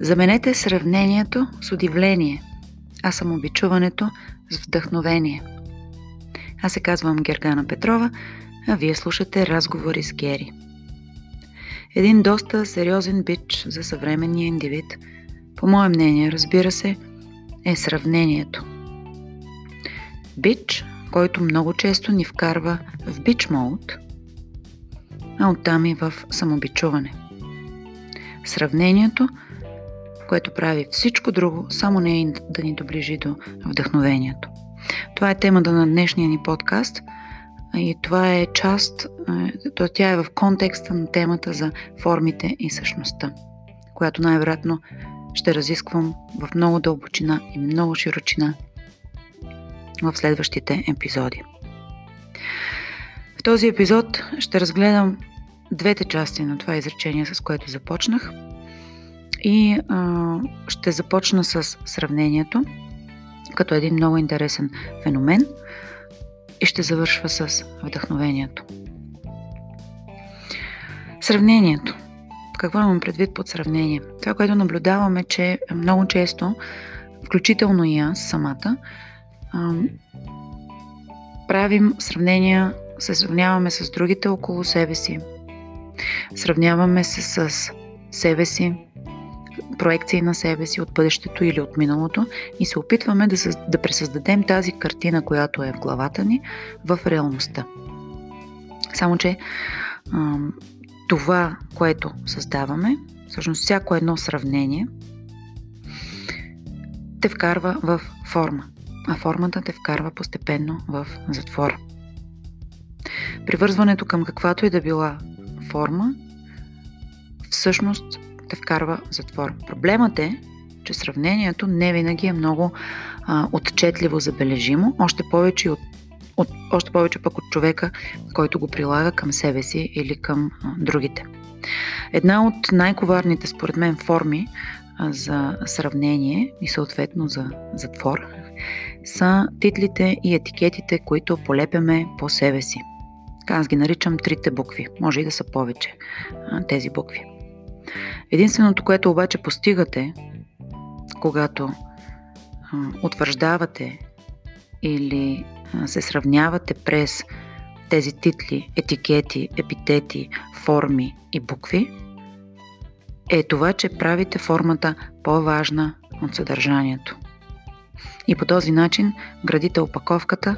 Заменете сравнението с удивление, а самообичуването с вдъхновение. Аз се казвам Гергана Петрова, а вие слушате разговори с Гери. Един доста сериозен бич за съвременния индивид, по мое мнение, разбира се, е сравнението. Бич, който много често ни вкарва в бич мод, а оттам и в самобичуване. Сравнението, което прави всичко друго, само не е да ни доближи до вдъхновението. Това е темата на днешния ни подкаст и това е част, то тя е в контекста на темата за формите и същността, която най-вероятно ще разисквам в много дълбочина и много широчина в следващите епизоди. В този епизод ще разгледам двете части на това изречение, с което започнах. И а, ще започна с сравнението, като един много интересен феномен, и ще завършва с вдъхновението. Сравнението. Какво имам предвид под сравнение? Това, което наблюдаваме, че много често, включително и аз самата, правим сравнения, се сравняваме с другите около себе си. Сравняваме се с себе си, проекции на себе си от бъдещето или от миналото и се опитваме да, да пресъздадем тази картина, която е в главата ни, в реалността. Само, че това, което създаваме, всъщност всяко едно сравнение, те вкарва в форма, а формата те вкарва постепенно в затвор. Привързването към каквато и да била форма, всъщност те вкарва в затвор. Проблемът е, че сравнението не винаги е много а, отчетливо забележимо, още повече от от, още повече пък от човека, който го прилага към себе си или към а, другите. Една от най-коварните, според мен, форми а, за сравнение и съответно за затвор са титлите и етикетите, които полепяме по себе си. Аз ги наричам трите букви. Може и да са повече а, тези букви. Единственото, което обаче постигате, когато утвърждавате или се сравнявате през тези титли, етикети, епитети, форми и букви, е това, че правите формата по-важна от съдържанието. И по този начин градите опаковката,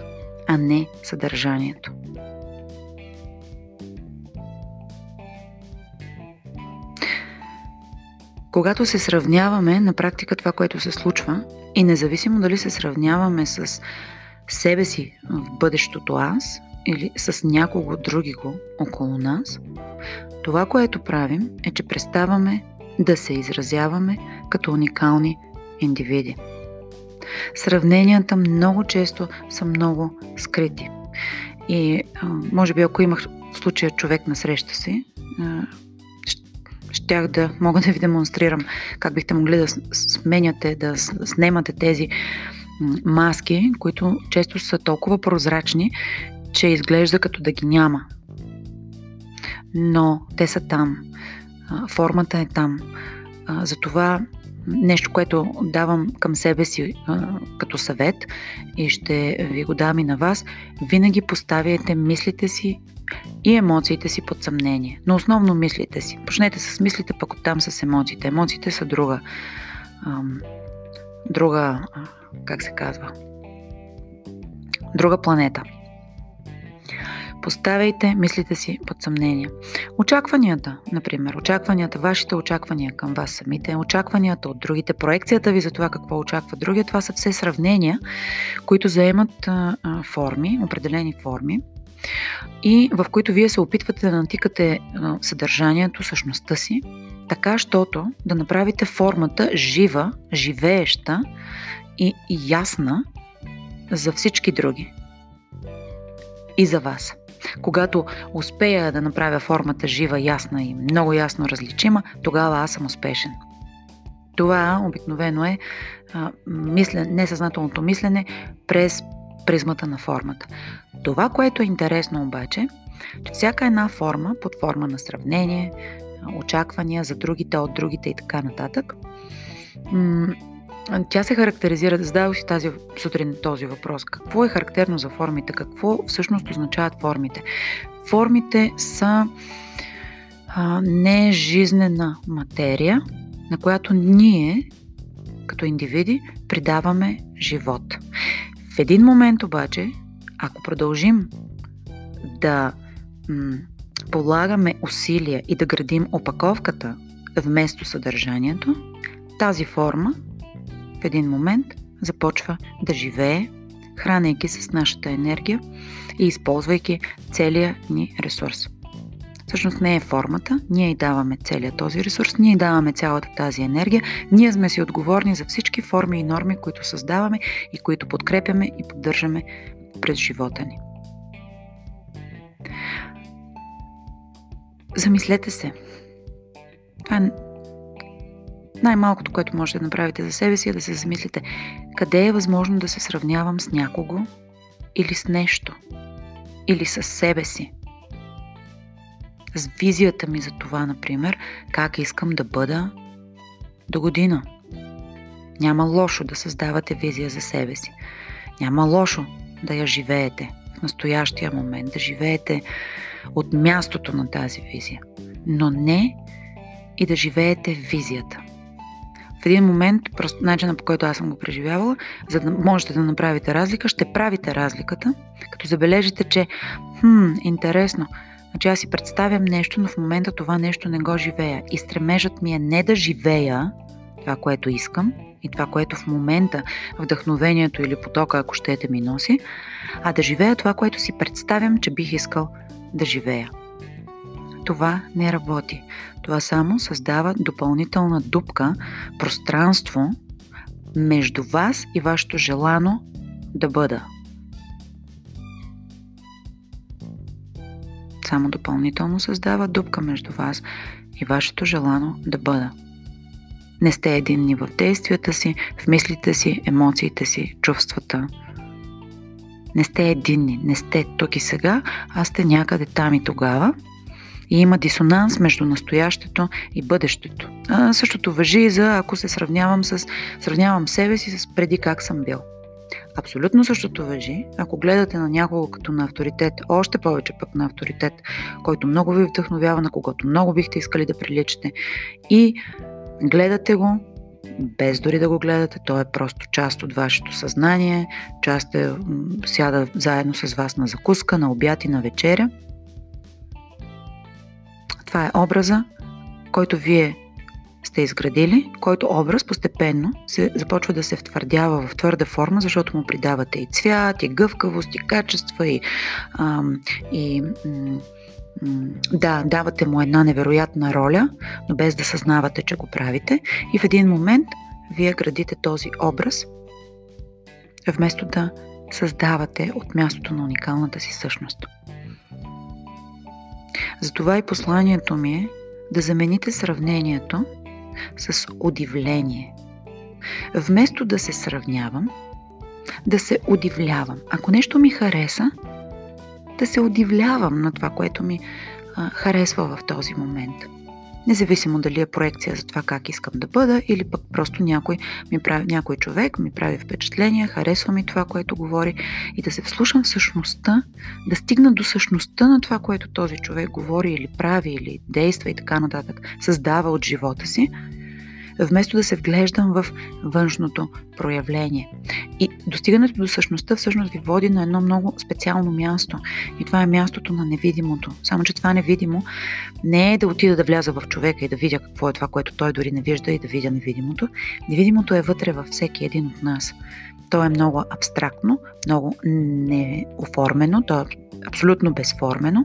а не съдържанието. Когато се сравняваме, на практика това, което се случва, и независимо дали се сравняваме с себе си в бъдещото аз или с някого други го около нас, това, което правим е, че преставаме да се изразяваме като уникални индивиди. Сравненията много често са много скрити. И може би ако имах в случая човек на среща си, щях да мога да ви демонстрирам как бихте могли да сменяте, да снемате тези маски, които често са толкова прозрачни, че изглежда като да ги няма. Но те са там. Формата е там. Затова нещо, което давам към себе си като съвет и ще ви го дам и на вас, винаги поставяйте мислите си и емоциите си под съмнение. Но основно мислите си. Почнете с мислите, пък оттам с емоциите. Емоциите са друга. друга как се казва, друга планета. Поставяйте мислите си под съмнение. Очакванията, например, очакванията, вашите очаквания към вас самите, очакванията от другите, проекцията ви за това какво очаква другия, това са все сравнения, които заемат а, а, форми, определени форми, и в които вие се опитвате да натикате съдържанието, същността си, така, щото да направите формата жива, живееща и ясна за всички други. И за вас. Когато успея да направя формата жива, ясна и много ясно различима, тогава аз съм успешен. Това обикновено е а, мислен, несъзнателното мислене през призмата на формата. Това, което е интересно обаче, че всяка една форма, под форма на сравнение, очаквания за другите от другите и така нататък, тя се характеризира, задавах си тази сутрин този въпрос. Какво е характерно за формите? Какво всъщност означават формите? Формите са а, нежизнена материя, на която ние, като индивиди, придаваме живот. Един момент обаче, ако продължим да м- полагаме усилия и да градим опаковката вместо съдържанието, тази форма в един момент започва да живее, хранейки с нашата енергия и използвайки целия ни ресурс. Всъщност не е формата, ние й даваме целият този ресурс, ние й даваме цялата тази енергия, ние сме си отговорни за всички форми и норми, които създаваме и които подкрепяме и поддържаме през живота ни. Замислете се. Това е най-малкото, което можете да направите за себе си е да се замислите къде е възможно да се сравнявам с някого или с нещо, или с себе си. С визията ми за това, например, как искам да бъда до година. Няма лошо да създавате визия за себе си. Няма лошо да я живеете в настоящия момент, да живеете от мястото на тази визия. Но не и да живеете визията в един момент, просто начина по който аз съм го преживявала, за да можете да направите разлика, ще правите разликата, като забележите, че хм, интересно, значи аз си представям нещо, но в момента това нещо не го живея. И стремежът ми е не да живея това, което искам, и това, което в момента вдъхновението или потока, ако щете, ми носи, а да живея това, което си представям, че бих искал да живея. Това не работи. Това само създава допълнителна дупка, пространство между вас и вашето желано да бъда. Само допълнително създава дупка между вас и вашето желано да бъда. Не сте единни в действията си, в мислите си, емоциите си, чувствата. Не сте единни, не сте тук и сега, а сте някъде там и тогава – и има дисонанс между настоящето и бъдещето. А, същото въжи и за ако се сравнявам с сравнявам себе си с преди как съм бил. Абсолютно същото въжи, ако гледате на някого като на авторитет, още повече пък на авторитет, който много ви вдъхновява, на когото много бихте искали да приличате. И гледате го, без дори да го гледате, то е просто част от вашето съзнание, част е, сяда заедно с вас на закуска, на обяд и на вечеря – това е образа, който вие сте изградили, който образ постепенно се започва да се втвърдява в твърда форма, защото му придавате и цвят, и гъвкавост, и качества, и, а, и да, давате му една невероятна роля, но без да съзнавате, че го правите. И в един момент вие градите този образ, вместо да създавате от мястото на уникалната си същност. Затова и посланието ми е да замените сравнението с удивление. Вместо да се сравнявам, да се удивлявам. Ако нещо ми хареса, да се удивлявам на това, което ми а, харесва в този момент – Независимо дали е проекция за това как искам да бъда или пък просто някой, ми прави, някой човек ми прави впечатление, харесва ми това, което говори и да се вслушам в същността, да стигна до същността на това, което този човек говори или прави или действа и така нататък, създава от живота си, вместо да се вглеждам в външното проявление. И достигането до същността всъщност ви води на едно много специално място. И това е мястото на невидимото. Само, че това невидимо не е да отида да вляза в човека и да видя какво е това, което той дори не вижда и да видя невидимото. Невидимото е вътре във всеки един от нас. То е много абстрактно, много неоформено, то е абсолютно безформено.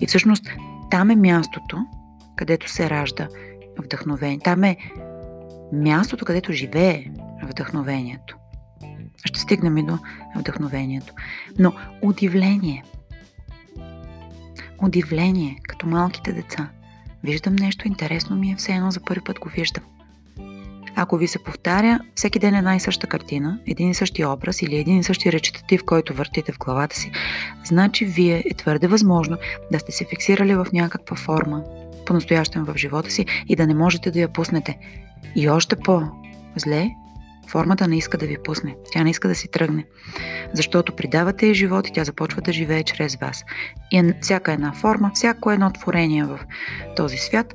И всъщност там е мястото, където се ражда вдъхновение. Там е мястото, където живее вдъхновението. Ще стигнем и до вдъхновението. Но удивление. Удивление, като малките деца. Виждам нещо интересно ми е, все едно за първи път го виждам. Ако ви се повтаря всеки ден една и съща картина, един и същи образ или един и същи речитатив, който въртите в главата си, значи вие е твърде възможно да сте се фиксирали в някаква форма, по-настоящем в живота си и да не можете да я пуснете. И още по-зле, формата не иска да ви пусне. Тя не иска да си тръгне. Защото придавате и живот и тя започва да живее чрез вас. И е всяка една форма, всяко едно творение в този свят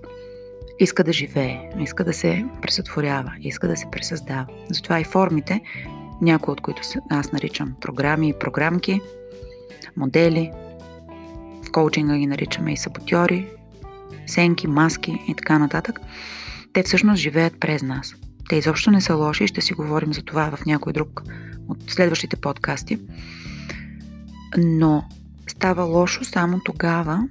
иска да живее, иска да се пресътворява, иска да се пресъздава. Затова и формите, някои от които аз наричам програми и програмки, модели, в коучинга ги наричаме и саботьори, сенки, маски и така нататък, те всъщност живеят през нас. Те изобщо не са лоши и ще си говорим за това в някой друг от следващите подкасти. Но става лошо само тогава,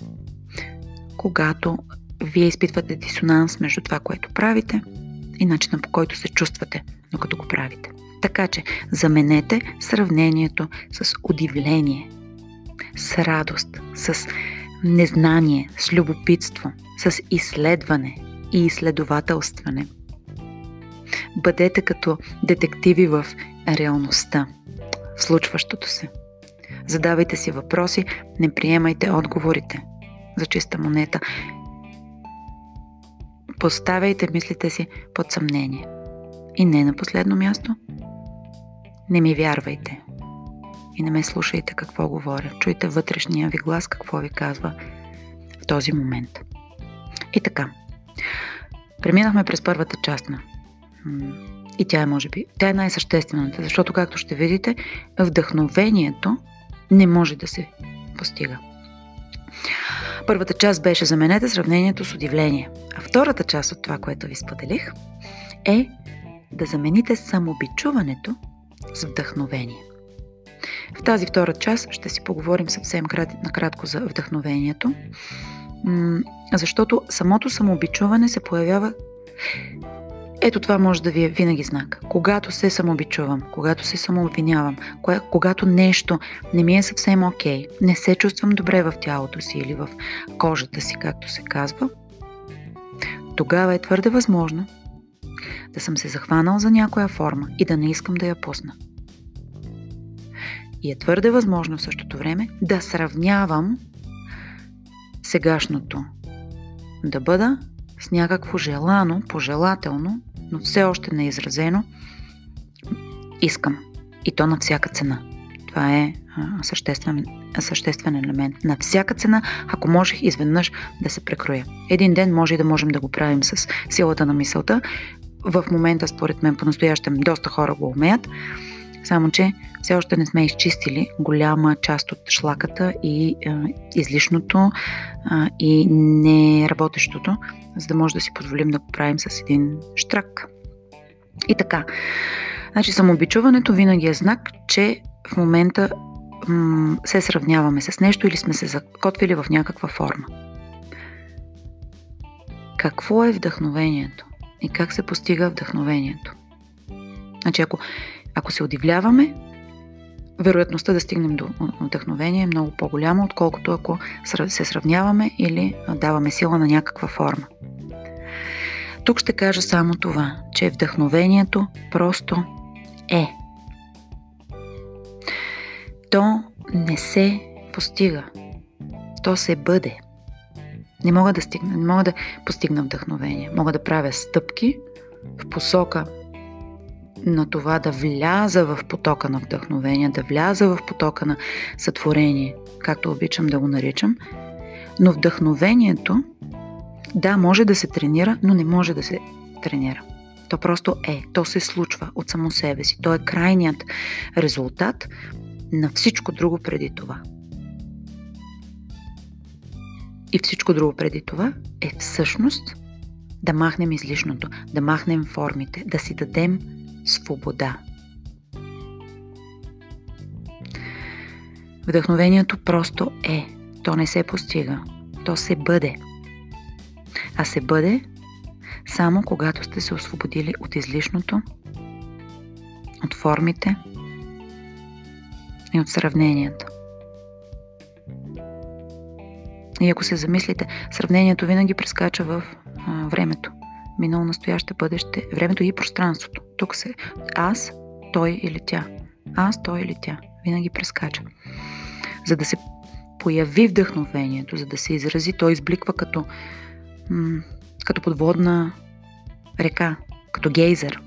когато вие изпитвате дисонанс между това, което правите и начина по който се чувствате, докато го правите. Така че заменете сравнението с удивление, с радост, с незнание, с любопитство, с изследване и изследователстване. Бъдете като детективи в реалността, в случващото се. Задавайте си въпроси, не приемайте отговорите за чиста монета. Поставяйте мислите си под съмнение. И не на последно място, не ми вярвайте и не ме слушайте какво говоря. Чуйте вътрешния ви глас какво ви казва в този момент. И така. Преминахме през първата част на. И тя е, може би, тя е най-съществената, защото, както ще видите, вдъхновението не може да се постига. Първата част беше заменете сравнението с удивление. А втората част от това, което ви споделих, е да замените самобичуването с вдъхновение. В тази втора част ще си поговорим съвсем накратко за вдъхновението, защото самото самообичуване се появява ето това може да ви е винаги знак. Когато се самообичувам, когато се самообвинявам, когато нещо не ми е съвсем окей, okay, не се чувствам добре в тялото си или в кожата си, както се казва, тогава е твърде възможно да съм се захванал за някоя форма и да не искам да я пусна. И е твърде възможно в същото време да сравнявам сегашното да бъда с някакво желано, пожелателно, но все още неизразено искам. И то на всяка цена. Това е съществен, съществен елемент. На всяка цена, ако можех изведнъж да се прекроя. Един ден може и да можем да го правим с силата на мисълта. В момента, според мен, по-настоящем доста хора го умеят. Само, че все още не сме изчистили голяма част от шлаката и а, излишното а, и неработещото, за да може да си позволим да го правим с един штрак. И така. Значи самообичуването винаги е знак, че в момента м- се сравняваме с нещо или сме се закотвили в някаква форма. Какво е вдъхновението? И как се постига вдъхновението? Значи, ако ако се удивляваме, вероятността да стигнем до вдъхновение е много по-голяма, отколкото ако се сравняваме или даваме сила на някаква форма. Тук ще кажа само това, че вдъхновението просто е. То не се постига. То се бъде. Не мога да стигна, не мога да постигна вдъхновение. Мога да правя стъпки в посока на това да вляза в потока на вдъхновение, да вляза в потока на сътворение, както обичам да го наричам. Но вдъхновението, да, може да се тренира, но не може да се тренира. То просто е, то се случва от само себе си. То е крайният резултат на всичко друго преди това. И всичко друго преди това е всъщност да махнем излишното, да махнем формите, да си дадем свобода. Вдъхновението просто е. То не се постига. То се бъде. А се бъде само когато сте се освободили от излишното, от формите и от сравненията. И ако се замислите, сравнението винаги прескача в а, времето минало, настояще, бъдеще, времето и пространството. Тук се аз, той или тя. Аз, той или тя. Винаги прескача. За да се появи вдъхновението, за да се изрази, той избликва като, м- като подводна река, като гейзер.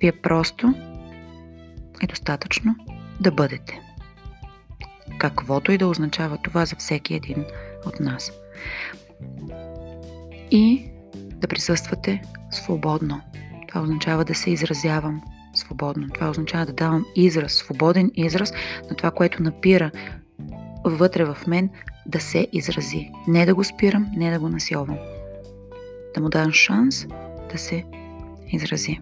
Вие просто е достатъчно да бъдете. Каквото и да означава това за всеки един от нас. И да присъствате свободно. Това означава да се изразявам свободно. Това означава да давам израз, свободен израз на това, което напира вътре в мен да се изрази. Не да го спирам, не да го насилвам. Да му дам шанс да се изрази.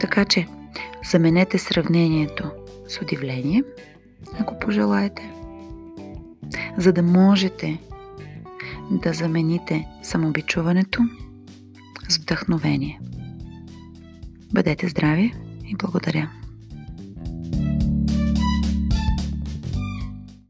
Така че, заменете сравнението с удивление, ако пожелаете, за да можете да замените самобичуването с вдъхновение. Бъдете здрави и благодаря!